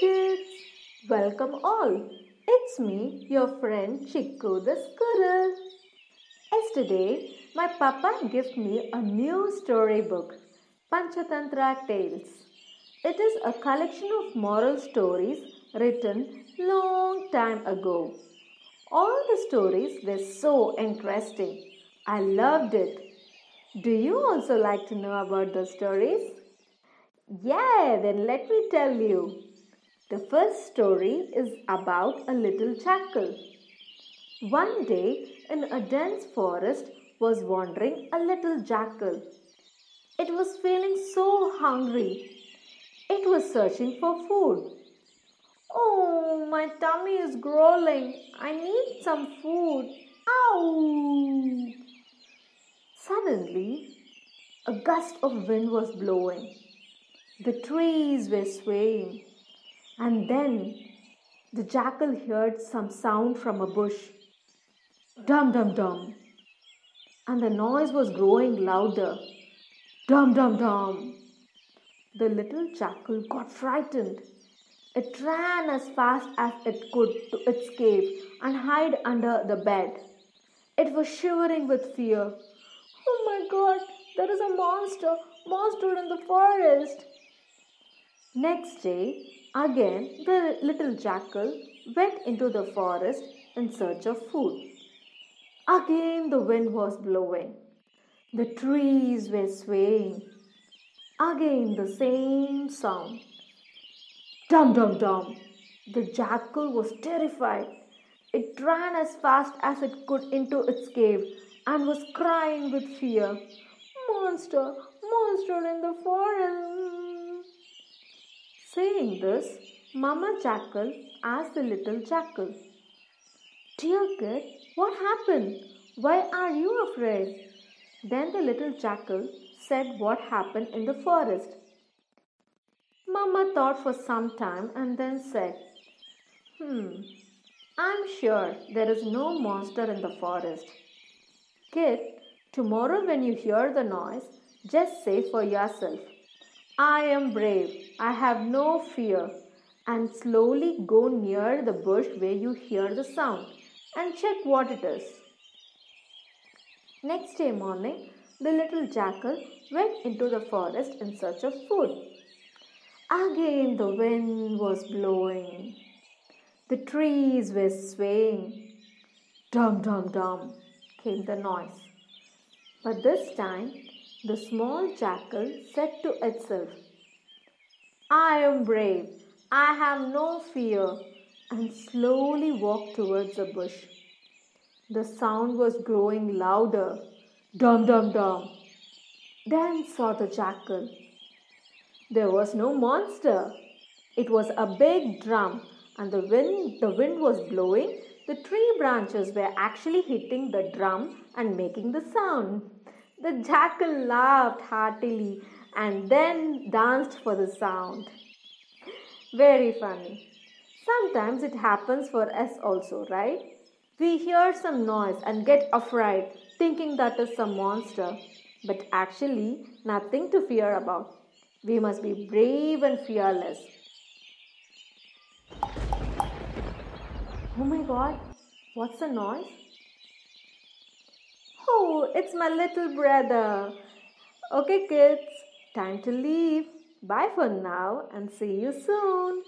kids! Welcome all. It's me, your friend Chiku the squirrel. Yesterday, my papa gave me a new storybook, Panchatantra Tales. It is a collection of moral stories written long time ago. All the stories were so interesting. I loved it. Do you also like to know about the stories? Yeah, then let me tell you. The first story is about a little jackal. One day, in a dense forest, was wandering a little jackal. It was feeling so hungry. It was searching for food. Oh, my tummy is growling. I need some food. Ow! Suddenly, a gust of wind was blowing. The trees were swaying. And then the jackal heard some sound from a bush. Dum dum dum. And the noise was growing louder. Dum dum dum. The little jackal got frightened. It ran as fast as it could to its cave and hid under the bed. It was shivering with fear. Oh my god, there is a monster, monster in the forest. Next day, again the little jackal went into the forest in search of food. Again the wind was blowing. The trees were swaying. Again the same sound. Dum dum dum. The jackal was terrified. It ran as fast as it could into its cave and was crying with fear. Monster, monster in the forest. Saying this, Mama Jackal asked the little jackal, Dear kid, what happened? Why are you afraid? Then the little jackal said what happened in the forest. Mama thought for some time and then said, Hmm, I'm sure there is no monster in the forest. Kid, tomorrow when you hear the noise, just say for yourself, I am brave, I have no fear, and slowly go near the bush where you hear the sound and check what it is. Next day morning, the little jackal went into the forest in search of food. Again the wind was blowing. The trees were swaying. Dum dum dum came the noise. But this time the small jackal said to itself, I am brave, I have no fear, and slowly walked towards the bush. The sound was growing louder. Dum dum dum. Then saw the jackal. There was no monster. It was a big drum, and the wind, the wind was blowing. The tree branches were actually hitting the drum and making the sound. The jackal laughed heartily and then danced for the sound. Very funny. Sometimes it happens for us also, right? We hear some noise and get afraid, thinking that is some monster, but actually nothing to fear about. We must be brave and fearless. Oh my god, what's the noise? Oh, it's my little brother. Okay, kids, time to leave. Bye for now and see you soon.